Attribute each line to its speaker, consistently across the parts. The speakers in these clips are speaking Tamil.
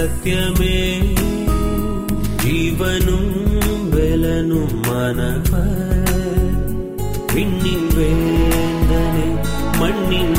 Speaker 1: இயேசுவே சத்தியமே. ஜீவனும் பலனும் மாணவர் விண்ணின் வேந்தனே மண்ணின்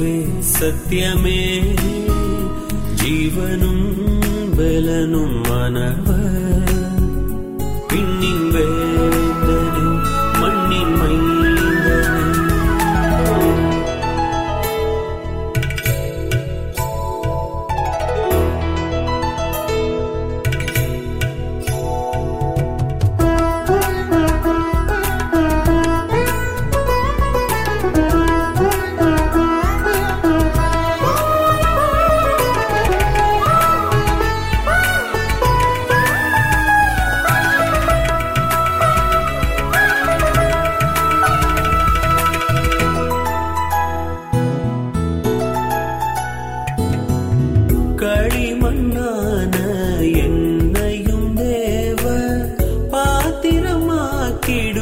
Speaker 1: இயேசுவே சத்தியமே ஜீவனும் பலனும் மனவர் பின்னின் கணக்கிடும்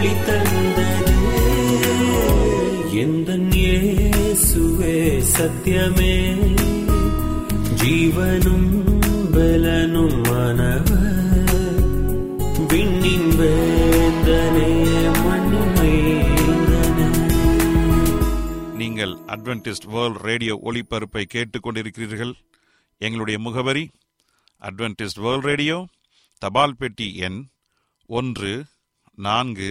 Speaker 1: ஒளி தந்தது. எந்த இயேசுவே சத்தியமே. ஜீவனும் பலனும் மாணவர் விண்ணின் வேந்தனே.
Speaker 2: நீங்கள் அட்வென்டிஸ்ட் வேர்ல்ட் ரேடியோ ஒளிபரப்பை கேட்டுக்கொண்டிருக்கிறீர்கள். எங்களுடைய முகவரி அட்வென்டிஸ்ட் வேர்ல்ட் ரேடியோ தபால் பெட்டி எண் ஒன்று நான்கு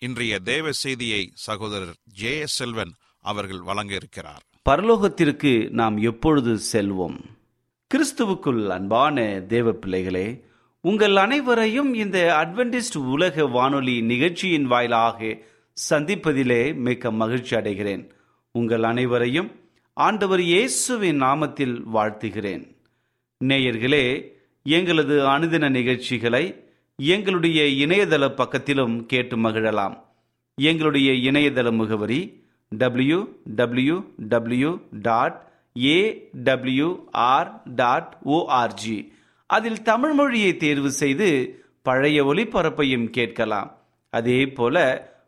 Speaker 2: இன்றைய தேவ செய்தியை சகோதரர் ஜே எஸ் செல்வன் அவர்கள் வழங்க இருக்கிறார்
Speaker 3: பரலோகத்திற்கு நாம் எப்பொழுது செல்வோம்? கிறிஸ்துவுக்குள் அன்பான தேவ பிள்ளைகளே உங்கள் அனைவரையும் இந்த அட்வென்டிஸ்ட் உலக வானொலி நிகழ்ச்சியின் வாயிலாக சந்திப்பதிலே மிக்க மகிழ்ச்சி அடைகிறேன். உங்கள் அனைவரையும் ஆண்டவர் இயேசுவின் நாமத்தில் வாழ்த்துகிறேன். நேயர்களே எங்களது அனுதின நிகழ்ச்சிகளை எங்களுடைய இணையதள பக்கத்திலும் கேட்டு மகிழலாம். எங்களுடைய இணையதள முகவரி W W W dot AWR dot org அதில் தமிழ் மொழியை தேர்வு செய்து பழைய ஒளிபரப்பையும் கேட்கலாம். அதே போல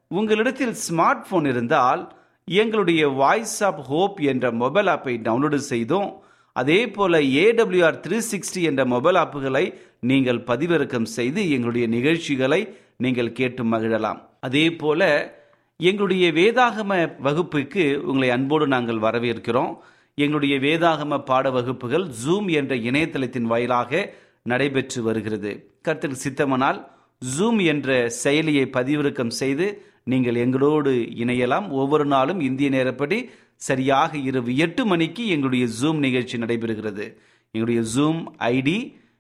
Speaker 3: உங்களிடத்தில் ஸ்மார்ட் போன் இருந்தால் எங்களுடைய வாய்ஸ் ஆப் ஹோப் என்ற மொபைல் ஆப்பை டவுன்லோடு செய்தோம். அதே போல ஏடபிள்யூஆர் த்ரீ சிக்ஸ்டி என்ற மொபைல் ஆப்புகளை நீங்கள் பதிவிறக்கம் செய்து எங்களுடைய நிகழ்ச்சிகளை நீங்கள் கேட்டு மகிழலாம். அதே போல எங்களுடைய வேதாகம வகுப்புக்கு உங்களை அன்போடு நாங்கள் வரவேற்கிறோம். எங்களுடைய வேதாகம பாட வகுப்புகள் ஜூம் என்ற இணையதளத்தின் வாயிலாக நடைபெற்று வருகிறது. கர்த்தர் சித்தமனால் ஜூம் என்ற செயலியை பதிவிறக்கம் செய்து நீங்கள் எங்களோடு இணையலாம். ஒவ்வொரு நாளும் இந்திய நேரப்படி சரியாக இரவு எட்டு மணிக்கு எங்களுடைய ஜூம் நிகழ்ச்சி நடைபெறுகிறது. எங்களுடைய ஜூம் ஐடி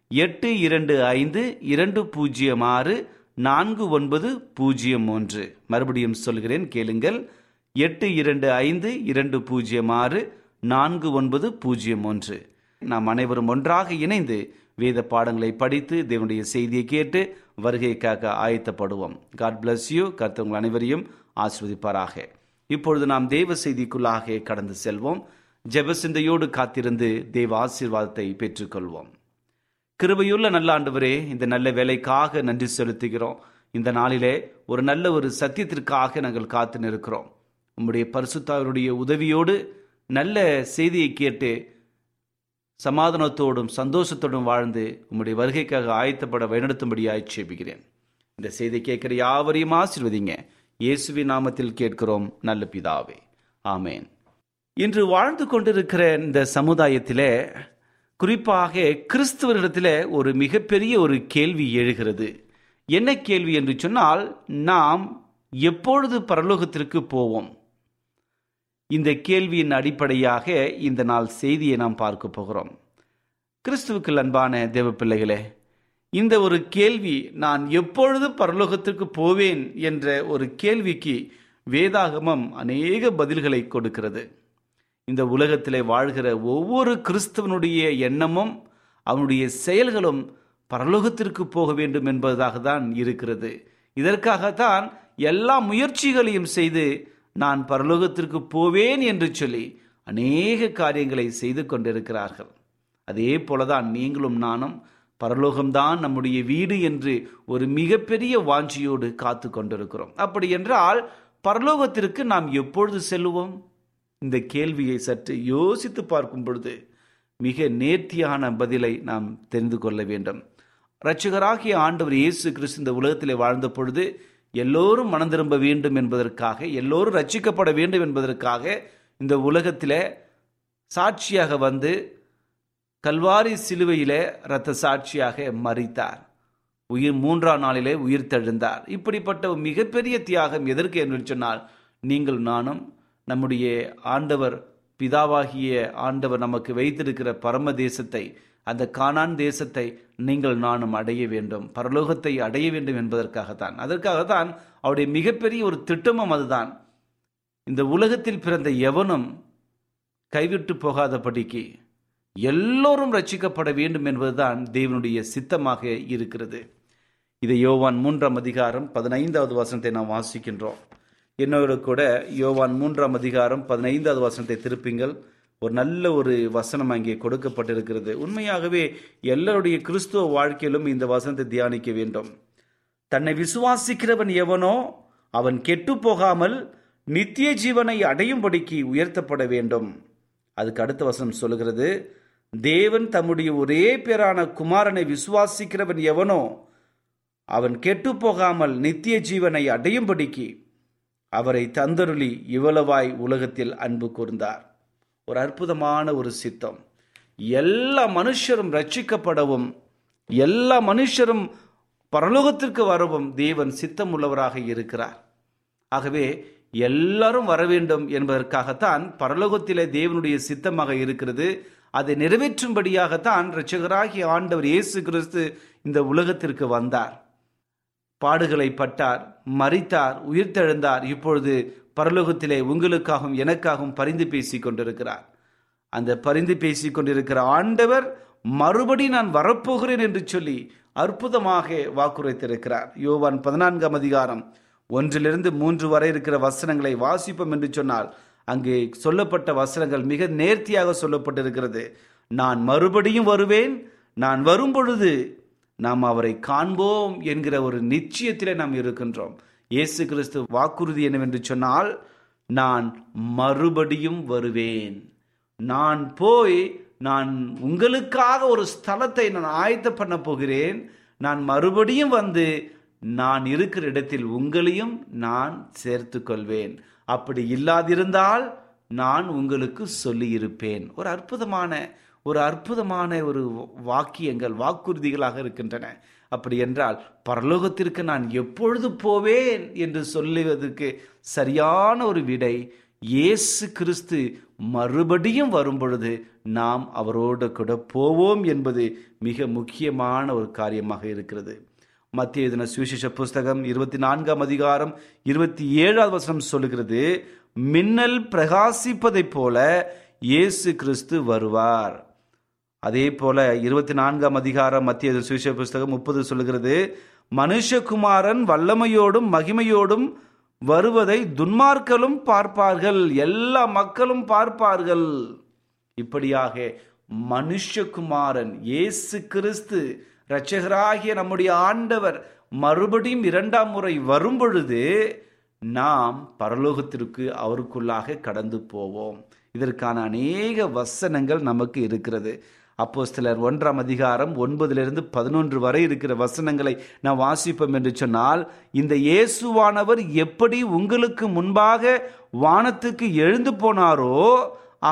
Speaker 3: எட்டு இரண்டு ஐந்து இரண்டு பூஜ்ஜியம் ஆறு நான்கு ஒன்பது பூஜ்ஜியம் மூன்று மறுபடியும் சொல்கிறேன் கேளுங்கள். எட்டு இரண்டு ஐந்து இரண்டு பூஜ்ஜியம் ஆறு நான்கு ஒன்பது பூஜ்ஜியம் ஒன்று. நாம் அனைவரும் ஒன்றாக இணைந்து வேத பாடங்களை படித்து தேவனுடைய செய்தியை கேட்டு வருகைக்காக ஆயத்தப்படுவோம். காட் பிளஸ் யூ கர்த்தர் அனைவரையும் ஆஸ்வதிப்பாராக இப்பொழுது நாம் தேவ செய்திக்குள்ளாக கடந்து செல்வோம். ஜெபசிந்தையோடு காத்திருந்து தேவ ஆசீர்வாதத்தை பெற்றுக்கொள்வோம். கிருபையுள்ள நல்ல ஆண்டவரே இந்த நல்ல வேலைக்காக நன்றி செலுத்துகிறோம். இந்த நாளிலே ஒரு நல்ல ஒரு சத்தியத்திற்காக நாங்கள் காத்து நிற்கிறோம். உம்முடைய பரிசுத்தாருடைய உதவியோடு நல்ல செய்தியை கேட்டு சமாதானத்தோடும் சந்தோஷத்தோடும் வாழ்ந்து உம்முடைய வருகைக்காக ஆயத்தப்பட வழிநடத்தும்படியாய் ஆட்சேபிக்கிறேன் இந்த செய்தி கேட்கிற யாவரையும் ஆசிர்வதிங்க. இயேசுவி நாமத்தில் கேட்கிறோம் நல்ல பிதாவே. ஆமேன். இன்று வாழ்ந்து கொண்டிருக்கிற இந்த சமுதாயத்திலே குறிப்பாக கிறிஸ்துவரிடத்தில் ஒரு மிகப்பெரிய ஒரு கேள்வி எழுகிறது. என்ன கேள்வி என்று சொன்னால் நாம் எப்பொழுது பரலோகத்திற்கு போவோம்? இந்த கேள்வியின் அடிப்படையாக இந்த நாள் செய்தியை நாம் பார்க்க போகிறோம். கிறிஸ்துவுக்கு அன்பான தேவ பிள்ளைகளே இந்த ஒரு கேள்வி நான் எப்பொழுது பரலோகத்திற்கு போவேன் என்ற ஒரு கேள்விக்கு வேதாகமம் அநேக பதில்களை கொடுக்கிறது. இந்த உலகத்திலே வாழ்கிற ஒவ்வொரு கிறிஸ்தவனுடைய எண்ணமும் அவனுடைய செயல்களும் பரலோகத்திற்கு போக வேண்டும் என்பதாக தான் இருக்கிறது. இதற்காகத்தான் எல்லா முயற்சிகளையும் செய்து நான் பரலோகத்திற்கு போவேன் என்று சொல்லி அநேக காரியங்களை செய்து கொண்டிருக்கிறார்கள். அதே போலதான் நீங்களும் நானும் பரலோகம்தான் நம்முடைய வீடு என்று ஒரு மிகப்பெரிய வாஞ்சியோடு காத்து கொண்டிருக்கிறோம். அப்படி என்றால் பரலோகத்திற்கு நாம் எப்பொழுது செல்லுவோம்? இந்த கேள்வியை சற்று யோசித்து பார்க்கும் பொழுது மிக நேர்த்தியான பதிலை நாம் தெரிந்து கொள்ள வேண்டும். இரட்சகராகிய ஆண்டவர் இயேசு கிறிஸ்து இந்த உலகத்திலே வாழ்ந்த பொழுது எல்லோரும் மனம் திரும்ப வேண்டும் என்பதற்காக எல்லோரும் ரட்சிக்கப்பட வேண்டும் என்பதற்காக இந்த உலகத்தில் சாட்சியாக வந்து கல்வாரி சிலுவையிலே இரத்த சாட்சியாக மறித்தார் உயிர் மூன்றாம் நாளிலே உயிர் தெழுந்தார் இப்படிப்பட்ட மிகப்பெரிய தியாகம் எதற்கு என்று சொன்னால் நீங்கள் நானும் நம்முடைய ஆண்டவர் பிதாவாகிய ஆண்டவர் நமக்கு வைத்திருக்கிற பரம தேசத்தை அந்த கானான் தேசத்தை நீங்கள் நானும் அடைய வேண்டும். பரலோகத்தை அடைய வேண்டும் என்பதற்காகத்தான். அதற்காகத்தான் அவருடைய மிகப்பெரிய ஒரு திட்டமும் அதுதான். இந்த உலகத்தில் பிறந்த எவனும் கைவிட்டு போகாதபடிக்கு எல்லோரும் ரட்சிக்கப்பட வேண்டும் என்பதுதான் தேவனுடைய சித்தமாக இருக்கிறது. இதை யோவான் மூன்றாம் அதிகாரம் பதினைந்தாவது வசனத்தை நாம் வாசிக்கின்றோம். என்னோட கூட யோவான் மூன்றாம் அதிகாரம் பதினைந்தாவது வசனத்தை திருப்பிங்கள். ஒரு நல்ல ஒரு வசனம் அங்கே கொடுக்கப்பட்டிருக்கிறது. உண்மையாகவே எல்லாருடைய கிறிஸ்துவ வாழ்க்கையிலும் இந்த வசனத்தை தியானிக்க வேண்டும். தன்னை விசுவாசிக்கிறவன் எவனோ அவன் கெட்டு போகாமல் நித்திய ஜீவனை அடையும்படிக்கு உயர்த்தப்பட வேண்டும். அதுக்கு அடுத்த வசனம் சொல்லுகிறது. தேவன் தம்முடைய ஒரே பேரான குமாரனை விசுவாசிக்கிறவன் எவனோ அவன் கெட்டு போகாமல் நித்திய ஜீவனை அடையும்படிக்கு அவரை தந்தருளி இவ்வளவாய் உலகத்தில் அன்பு கூர்ந்தார். ஒரு அற்புதமான ஒரு சித்தம். எல்லா மனுஷரும் ரட்சிக்கப்படவும் எல்லா மனுஷரும் பரலோகத்திற்கு வரவும் தேவன் சித்தம் உள்ளவராக இருக்கிறார். ஆகவே எல்லாரும் வர வேண்டும் என்பதற்காகத்தான் பரலோகத்திலே தேவனுடைய சித்தமாக இருக்கிறது. அதை நிறைவேற்றும்படியாகத்தான் இரட்சகராகிய ஆண்டவர் இயேசு கிறிஸ்து இந்த உலகத்திற்கு வந்தார். பாடுகளை பட்டார் மறித்தார் உயிர்த்தெழுந்தார். இப்பொழுது பரலோகத்திலே உங்களுக்காகவும் எனக்காகவும் பரிந்து பேசிக் கொண்டிருக்கிறார். அந்த பரிந்து பேசிக் கொண்டிருக்கிற ஆண்டவர் மறுபடி நான் வரப்போகிறேன் என்று சொல்லி அற்புதமாக வாக்குரைத்திருக்கிறார். யோவான் பதினான்காம் அதிகாரம் ஒன்றிலிருந்து மூன்று வரை இருக்கிற வசனங்களை வாசிப்போம் என்று சொன்னால் அங்கே சொல்லப்பட்ட வசனங்கள் மிக நேர்த்தியாக சொல்லப்பட்டிருக்கிறது. நான் மறுபடியும் வருவேன் நான் வரும் பொழுது நாம் அவரை காண்போம் என்கிற ஒரு நிச்சயத்திலே நாம் இருக்கின்றோம். இயேசு கிறிஸ்து வாக்குறுதி என்னவென்று சொன்னால் நான் மறுபடியும் வருவேன். நான் போய் நான் உங்களுக்காக ஒரு ஸ்தலத்தை நான் ஆயத்த பண்ண போகிறேன். நான் மறுபடியும் வந்து நான் இருக்கிற இடத்தில் உங்களையும் நான் சேர்த்து கொள்வேன். அப்படி இல்லாதிருந்தால் நான் உங்களுக்கு சொல்லியிருப்பேன். ஒரு அற்புதமான ஒரு அற்புதமான ஒரு வாக்கியங்கள் வாக்குறுதிகளாக இருக்கின்றன. அப்படி என்றால் பரலோகத்திற்கு நான் எப்பொழுது போவேன் என்று சொல்லுவதற்கு சரியான ஒரு விடை இயேசு கிறிஸ்து மறுபடியும் வரும்பொழுது நாம் அவரோடு கூட போவோம் என்பது மிக முக்கியமான ஒரு காரியமாக இருக்கிறது. மத்திய தின சுவிசேஷ புஸ்தகம் இருபத்தி நான்காம் அதிகாரம் இருபத்தி ஏழாவது வசனம் சொல்லுகிறது மின்னல் பிரகாசிப்பதைப் போல இயேசு கிறிஸ்து வருவார். அதே போல இருபத்தி நான்காம் அதிகாரம் மத்திய சுவிசேஷ புஸ்தகம் முப்பது சொல்லுகிறது மனுஷகுமாரன் வல்லமையோடும் மகிமையோடும் வருவதை துன்மார்களும் பார்ப்பார்கள் எல்லா மக்களும் பார்ப்பார்கள். இப்படியாக மனுஷகுமாரன் இயேசு கிறிஸ்து இரட்சகராகிய நம்முடைய ஆண்டவர் மறுபடியும் இரண்டாம் முறை வரும் பொழுது நாம் பரலோகத்திற்கு அவருக்குள்ளாக கடந்து போவோம். இதற்கான அநேக வசனங்கள் நமக்கு இருக்கிறது. அப்போ சிலர் ஒன்றாம் அதிகாரம் ஒன்பதிலிருந்து பதினொன்று வரை இருக்கிற வசனங்களை நாம் வாசிப்போம் என்று சொன்னால் இந்த இயேசுவானவர் எப்படி உங்களுக்கு முன்பாக வானத்துக்கு எழுந்து போனாரோ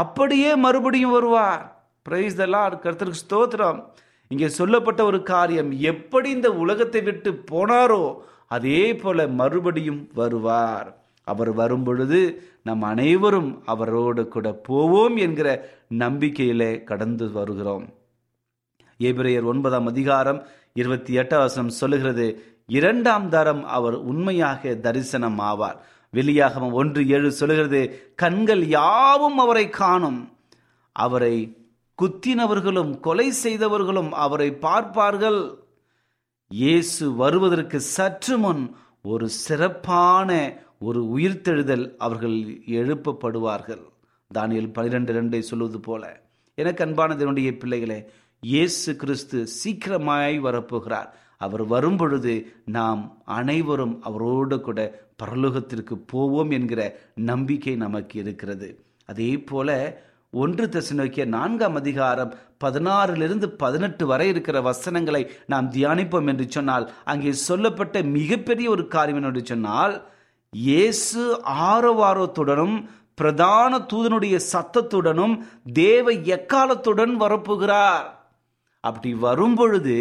Speaker 3: அப்படியே மறுபடியும் வருவார். பிரைஸ் தலா கருத்தருக்கு ஸ்தோத்திரம். இங்கே சொல்லப்பட்ட ஒரு காரியம் எப்படி இந்த உலகத்தை விட்டு போனாரோ அதே போல மறுபடியும் வருவார். அவர் வரும்பொழுது நம் அனைவரும் அவரோடு கூட போவோம் என்கிற நம்பிக்கையிலே கடந்து வருகிறோம். ஏபிரையர் ஒன்பதாம் அதிகாரம் இருபத்தி எட்டாம் வசனம் சொல்லுகிறது இரண்டாம் தரம் அவர் உண்மையாக தரிசனம் ஆவார். வெளியாகவும் ஒன்று ஏழு சொல்லுகிறது கண்கள் யாவும் அவரை காணும். அவரை குத்தினவர்களும் கொலை செய்தவர்களும் அவரை பார்ப்பார்கள். இயேசு வருவதற்கு சற்று முன் ஒரு சிறப்பான ஒரு உயிர்த்தெழுதல் அவர்கள் எழுப்பப்படுவார்கள். தானியல் பனிரெண்டு ரெண்டை சொல்வது போல எனக்கு அன்பானதனுடைய பிள்ளைகளே இயேசு கிறிஸ்து சீக்கிரமாய் வரப்போகிறார். அவர் வரும்பொழுது நாம் அனைவரும் அவரோடு கூட பரலோகத்திற்கு போவோம் என்கிற நம்பிக்கை நமக்கு இருக்கிறது. அதே போல ஒன்று தசநோக்கிய நான்காம் அதிகாரம் பதினாறிலிருந்து பதினெட்டு வரை இருக்கிற வசனங்களை நாம் தியானிப்போம் என்று சொன்னால் அங்கே சொல்லப்பட்ட மிகப்பெரிய ஒரு காரியம் என்று சொன்னால் இயேசு ஆரவாரத்துடனும் பிரதான தூதனுடைய சத்தத்துடனும் தேவ எக்காலத்துடன் வரப்போகிறார். அப்படி வரும்பொழுது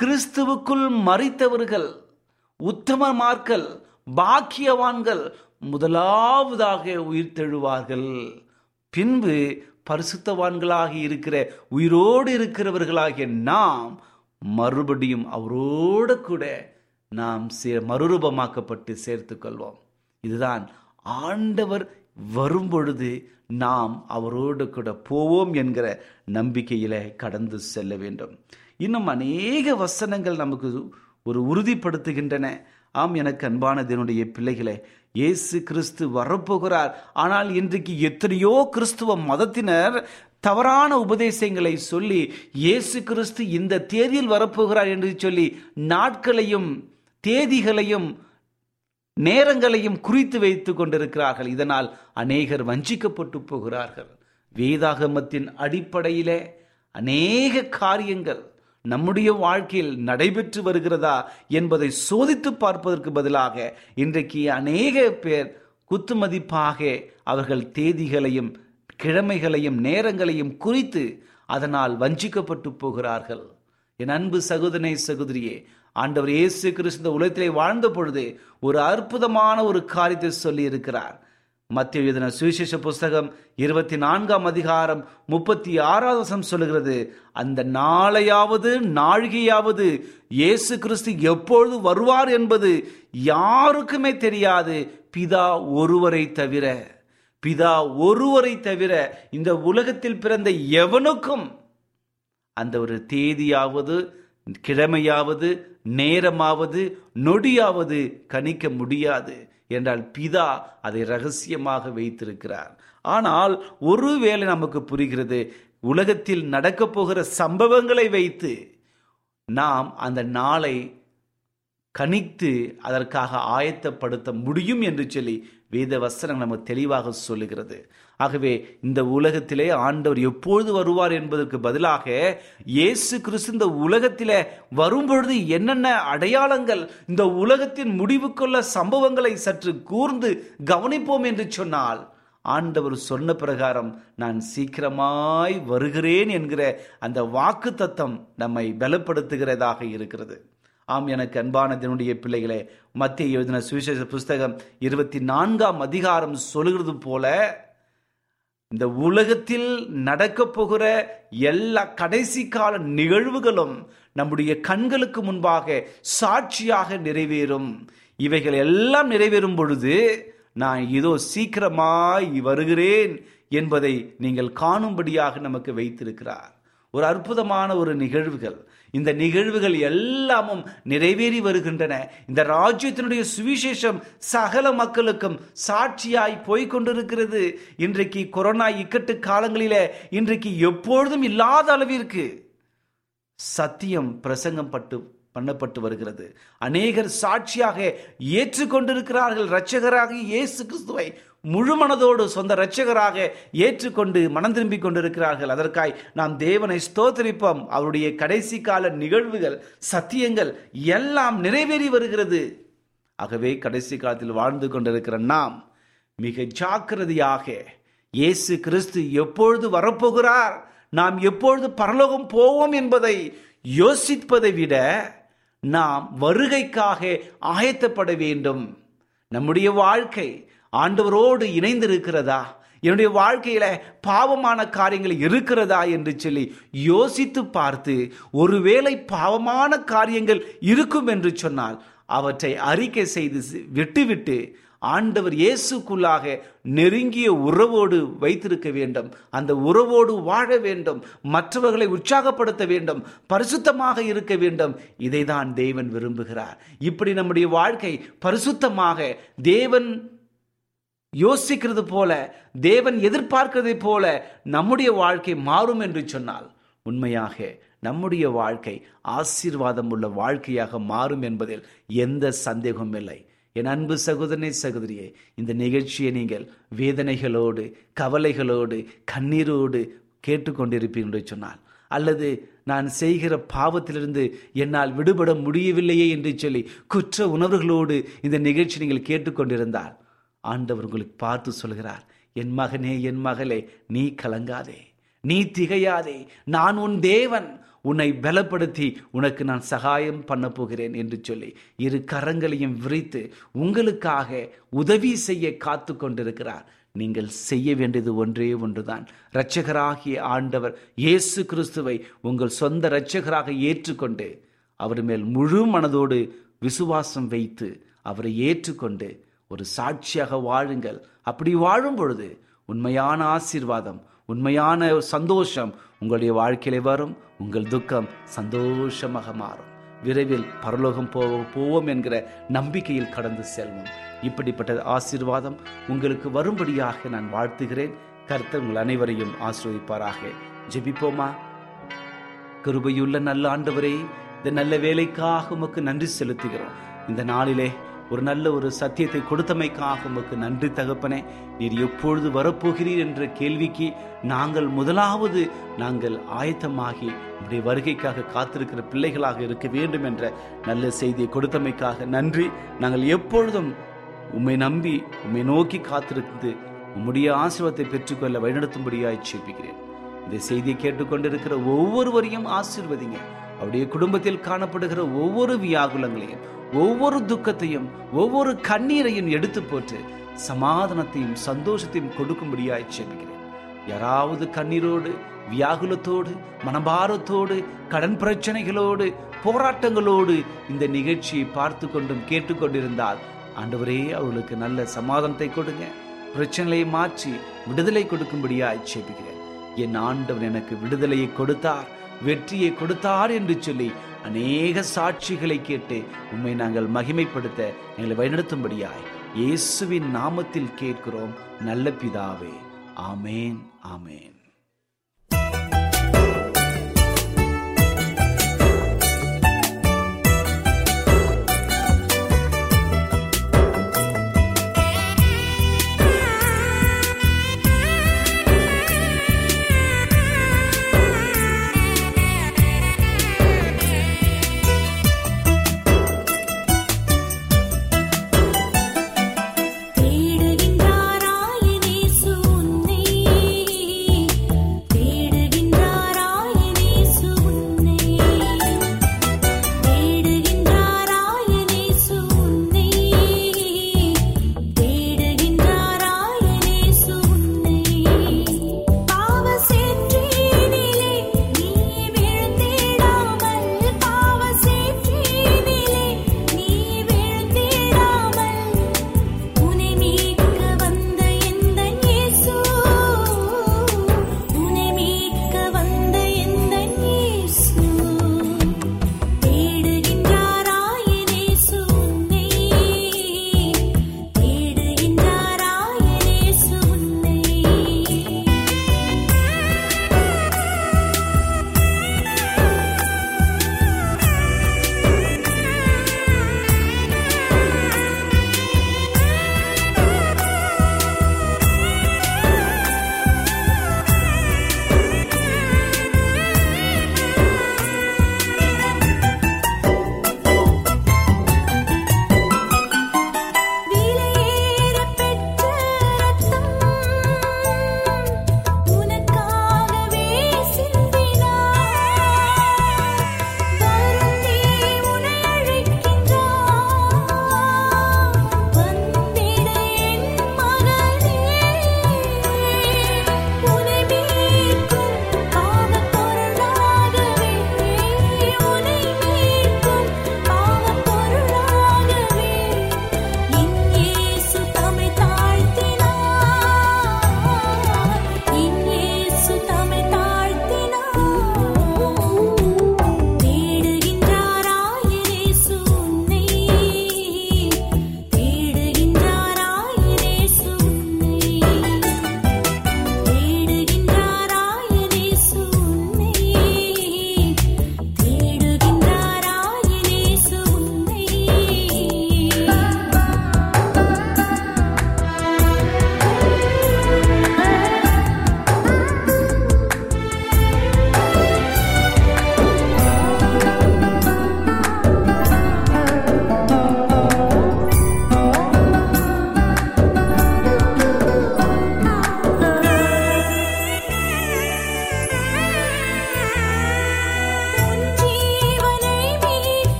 Speaker 3: கிறிஸ்துவுக்குள் மறித்தவர்கள் உத்தமமார்கள் பாக்கியவான்கள் முதலாவதாக உயிர்த்தெழுவார்கள். பின்பு பரிசுத்தவான்களாக இருக்கிற உயிரோடு இருக்கிறவர்களாகிய நாம் மறுபடியும் அவரோடு கூட நாம் சே மறுரூபமாக்கப்பட்டு சேர்த்துக்கொள்வோம் இதுதான் ஆண்டவர் வரும்பொழுது நாம் அவரோடு கூட போவோம் என்கிற நம்பிக்கையில கடந்து செல்ல வேண்டும். இன்னும் அநேக வசனங்கள் நமக்கு ஒரு உறுதிப்படுத்துகின்றன. ஆம் எனக்கு அன்பானதனுடைய பிள்ளைகளை இயேசு கிறிஸ்து வரப்போகிறார். ஆனால் இன்றைக்கு எத்தனையோ கிறிஸ்துவ மதத்தினர் தவறான உபதேசங்களை சொல்லி இயேசு கிறிஸ்து இந்த தேதியில் வரப்போகிறார் என்று சொல்லி நாட்களையும் தேதிகளையும் நேரங்களையும் குறித்து வைத்து கொண்டிருக்கிறார்கள். இதனால் அநேகர் வஞ்சிக்கப்பட்டு போகிறார்கள். வேதாகமத்தின் அடிப்படையிலே அநேக காரியங்கள் நம்முடைய வாழ்க்கையில் நடைபெற்று வருகிறதா என்பதை சோதித்து பார்ப்பதற்கு பதிலாக இன்றைக்கு அநேக பேர் குத்துமதிப்பாக அவர்கள் தேதிகளையும் கிழமைகளையும் நேரங்களையும் குறித்து அதனால் வஞ்சிக்கப்பட்டு போகிறார்கள். என் அன்பு சகோதரனை சகோதரியே ஆண்டவர் இயேசு கிறிஸ்து உலகத்திலே வாழ்ந்த பொழுது ஒரு அற்புதமான ஒரு காரியத்தை சொல்லி இருக்கிறார் மத்திய எழுதின சுவிசேஷ புஸ்தகம் இருபத்தி நான்காம் அதிகாரம் முப்பத்தி ஆறாவது வசம் சொல்லுகிறது அந்த நாளையாவது நாழிகையாவது இயேசு கிறிஸ்து எப்பொழுது வருவார் என்பது யாருக்குமே தெரியாது. பிதா ஒருவரை தவிர பிதா ஒருவரை தவிர இந்த உலகத்தில் பிறந்த எவனுக்கும் அந்த ஒரு தேதியாவது கிழமையாவது நேரமாவது நொடியாவது கணிக்க முடியாது. என்றால் பிதா அதை ரகசியமாக வைத்திருக்கிறார். ஆனால் ஒருவேளை நமக்கு புரிகிறது உலகத்தில் நடக்கப் போகிற சம்பவங்களை வைத்து நாம் அந்த நாளை கணித்து அதற்காக ஆயத்தப்படுத்த முடியும் என்று சொல்லி வேத வசனம் நமக்கு தெளிவாக சொல்லுகிறது. ஆகவே இந்த உலகத்திலே ஆண்டவர் எப்பொழுது வருவார் என்பதற்கு பதிலாக இயேசு கிறிஸ்து இந்த உலகத்திலே வரும்பொழுது என்னென்ன அடையாளங்கள் இந்த உலகத்தின் முடிவுக்குள்ள சம்பவங்களை சற்று கூர்ந்து கவனிப்போம் என்று சொன்னால் ஆண்டவர் சொன்ன பிரகாரம் நான் சீக்கிரமாய் வருகிறேன் என்கிற அந்த வாக்கு தத்தம் நம்மை பலப்படுத்துகிறதாக இருக்கிறது. ஆம் எனக்கு அன்பானதனுடைய பிள்ளைகளே மத்திய எழுதின சுவிசேஷ புஸ்தகம் இருபத்தி நான்காம் அதிகாரம் சொல்கிறது போல இந்த உலகத்தில் நடக்க போகிற எல்லா கடைசி கால நிகழ்வுகளும் நம்முடைய கண்களுக்கு முன்பாக சாட்சியாக நிறைவேறும். இவைகள் எல்லாம் நிறைவேறும் பொழுது நான் இதோ சீக்கிரமாய் வருகிறேன் என்பதை நீங்கள் காணும்படியாக நமக்கு வைத்திருக்கிறார். ஒரு அற்புதமான ஒரு நிகழ்வுகள். இந்த நிகழ்வுகள் எல்லாமும் நிறைவேறி வருகின்றன. இந்த ராஜ்யத்தினுடைய சுவிசேஷம் சகல மக்களுக்கும் சாட்சியாய் போய்கொண்டிருக்கிறது இன்றைக்கு கொரோனா இக்கட்டு காலங்களில இன்றைக்கு எப்பொழுதும் இல்லாத அளவிற்கு சத்தியம் பிரசங்கம் பட்டு பண்ணப்பட்டு வருகிறது. அநேகர் சாட்சியாக ஏற்றுக்கொண்டிருக்கிறார்கள். இரட்சகராக இயேசு கிறிஸ்துவை முழு மனதோடு சொந்த இரட்சகராக ஏற்றுக்கொண்டு மனம் திரும்பிக் கொண்டிருக்கிறார்கள். அதற்காய் நாம் தேவனை ஸ்தோத்தரிப்போம். அவருடைய கடைசி கால நிகழ்வுகள் சத்தியங்கள் எல்லாம் நிறைவேறி வருகிறது. ஆகவே கடைசி காலத்தில் வாழ்ந்து கொண்டிருக்கிற நாம் மிக ஜாக்கிரதையாக இயேசு கிறிஸ்து எப்பொழுது வரப்போகிறார் நாம் எப்பொழுது பரலோகம் போவோம் என்பதை யோசிப்பதை விட நாம் வருகைக்காக ஆயத்தப்பட வேண்டும். நம்முடைய வாழ்க்கை ஆண்டவரோடு இணைந்திருக்கிறதா? என்னுடைய வாழ்க்கையில பாவமான காரியங்கள் இருக்கிறதா என்று சொல்லி யோசித்து பார்த்து ஒருவேளை பாவமான காரியங்கள் இருக்கும் என்று சொன்னால் அவற்றை அறிக்கை செய்து விட்டுவிட்டு ஆண்டவர் இயேசுக்குள்ளாக நெருங்கிய உறவோடு வைத்திருக்க வேண்டும். அந்த உறவோடு வாழ வேண்டும். மற்றவர்களை உற்சாகப்படுத்த வேண்டும். பரிசுத்தமாக இருக்க வேண்டும். இதை தான் தேவன் விரும்புகிறார். இப்படி நம்முடைய வாழ்க்கை பரிசுத்தமாக தேவன் யோசிக்கிறது போல தேவன் எதிர்பார்க்கிறதை போல நம்முடைய வாழ்க்கை மாறும் என்று சொன்னால் உண்மையாக நம்முடைய வாழ்க்கை ஆசீர்வாதம் உள்ள வாழ்க்கையாக மாறும் என்பதில் எந்த சந்தேகமும் இல்லை. என் அன்பு சகோதரனை சகோதரியே இந்த நிகழ்ச்சியை நீங்கள் வேதனைகளோடு கவலைகளோடு கண்ணீரோடு கேட்டுக்கொண்டிருப்பீர்கள் என்று சொன்னால் அல்லது நான் செய்கிற பாவத்திலிருந்து என்னால் விடுபட முடியவில்லையே என்று சொல்லி குற்ற உணர்வுகளோடு இந்த நிகழ்ச்சி நீங்கள் கேட்டுக்கொண்டிருந்தால் ஆண்டவர் உங்களுக்கு பார்த்து சொல்கிறார் என் மகனே என் மகளே நீ கலங்காதே நீ திகையாதே. நான் உன் தேவன். உன்னை பலப்படுத்தி உனக்கு நான் சகாயம் பண்ண போகிறேன் என்று சொல்லி இரு கரங்களையும் விரித்து உங்களுக்காக உதவி செய்ய காத்து கொண்டிருக்கிறார். நீங்கள் செய்ய வேண்டியது ஒன்றே ஒன்றுதான். இரட்சகராகிய ஆண்டவர் இயேசு கிறிஸ்துவை உங்கள் சொந்த இரட்சகராக ஏற்றுக்கொண்டு அவர் மேல் முழு மனதோடு விசுவாசம் வைத்து அவரை ஏற்றுக்கொண்டு ஒரு சாட்சியாக வாழுங்கள். அப்படி வாழும் பொழுது உண்மையான ஆசீர்வாதம் உண்மையான சந்தோஷம் உங்களுடைய வாழ்க்கையில வரும். உங்கள் துக்கம் சந்தோஷமாக மாறும். விரைவில் பரலோகம் போவோம் போவோம் என்கிற நம்பிக்கையில் கடந்து செல்வோம். இப்படிப்பட்ட ஆசீர்வாதம் உங்களுக்கு வரும்படியாக நான் வாழ்த்துகிறேன். கர்த்தர் உங்கள் அனைவரையும் ஆசிர்வதிப்பாராக. ஜெபிப்போமா? கிருபையுள்ள நல்ல ஆண்டவரே இந்த நல்ல வேலைக்காக உமக்கு நன்றி செலுத்துகிறோம். இந்த நாளிலே ஒரு நல்ல ஒரு சத்தியத்தை கொடுத்தமைக்காக உமக்கு நன்றி தகப்பனே. நீர் எப்பொழுது வரப்போகிறீர் என்ற கேள்விக்கு நாங்கள் முதலாவது நாங்கள் ஆயத்தமாகி உடைய வருகைக்காக காத்திருக்கிற பிள்ளைகளாக இருக்க வேண்டும் என்ற நல்ல செய்தியை கொடுத்தமைக்காக நன்றி. நாங்கள் எப்பொழுதும் உம்மை நம்பி உம்மை நோக்கி காத்திருந்து உம்முடைய ஆசீர்வாதத்தை பெற்றுக்கொள்ள வழிநடத்தும்படியாய் சேப்பிக்கிறேன் இந்த செய்தியை கேட்டுக்கொண்டிருக்கிற ஒவ்வொருவரையும் ஆசீர்வதிங்க. அவருடைய குடும்பத்தில் காணப்படுகிற ஒவ்வொரு வியாகுலங்களையும் ஒவ்வொரு துக்கத்தையும் ஒவ்வொரு கண்ணீரையும் எடுத்து போட்டு சமாதானத்தையும் சந்தோஷத்தையும் கொடுக்கும்படியாய் ஜெபிக்கிறேன். யாராவது கண்ணீரோடு வியாகுலத்தோடு மனபாரத்தோடு கடன் பிரச்சனைகளோடு போராட்டங்களோடு இந்த நிகழ்ச்சியை பார்த்து கொண்டும் கேட்டுக்கொண்டிருந்தால் ஆண்டவரே அவர்களுக்கு நல்ல சமாதானத்தை கொடுங்க. பிரச்சனையை மாற்றி விடுதலை கொடுக்கும்படியாய் ஜெபிக்கிறேன். என் ஆண்டவர் எனக்கு விடுதலையை கொடுத்தார். வெற்றியை கொடுத்தார் என்று சொல்லி அநேக சாட்சிகளை கேட்டு உண்மை நாங்கள் மகிமைப்படுத்த எங்களை வழிநடத்தும்படியாய் இயேசுவின் நாமத்தில் கேட்கிறோம். நல்ல பிதாவே. ஆமேன் ஆமேன்.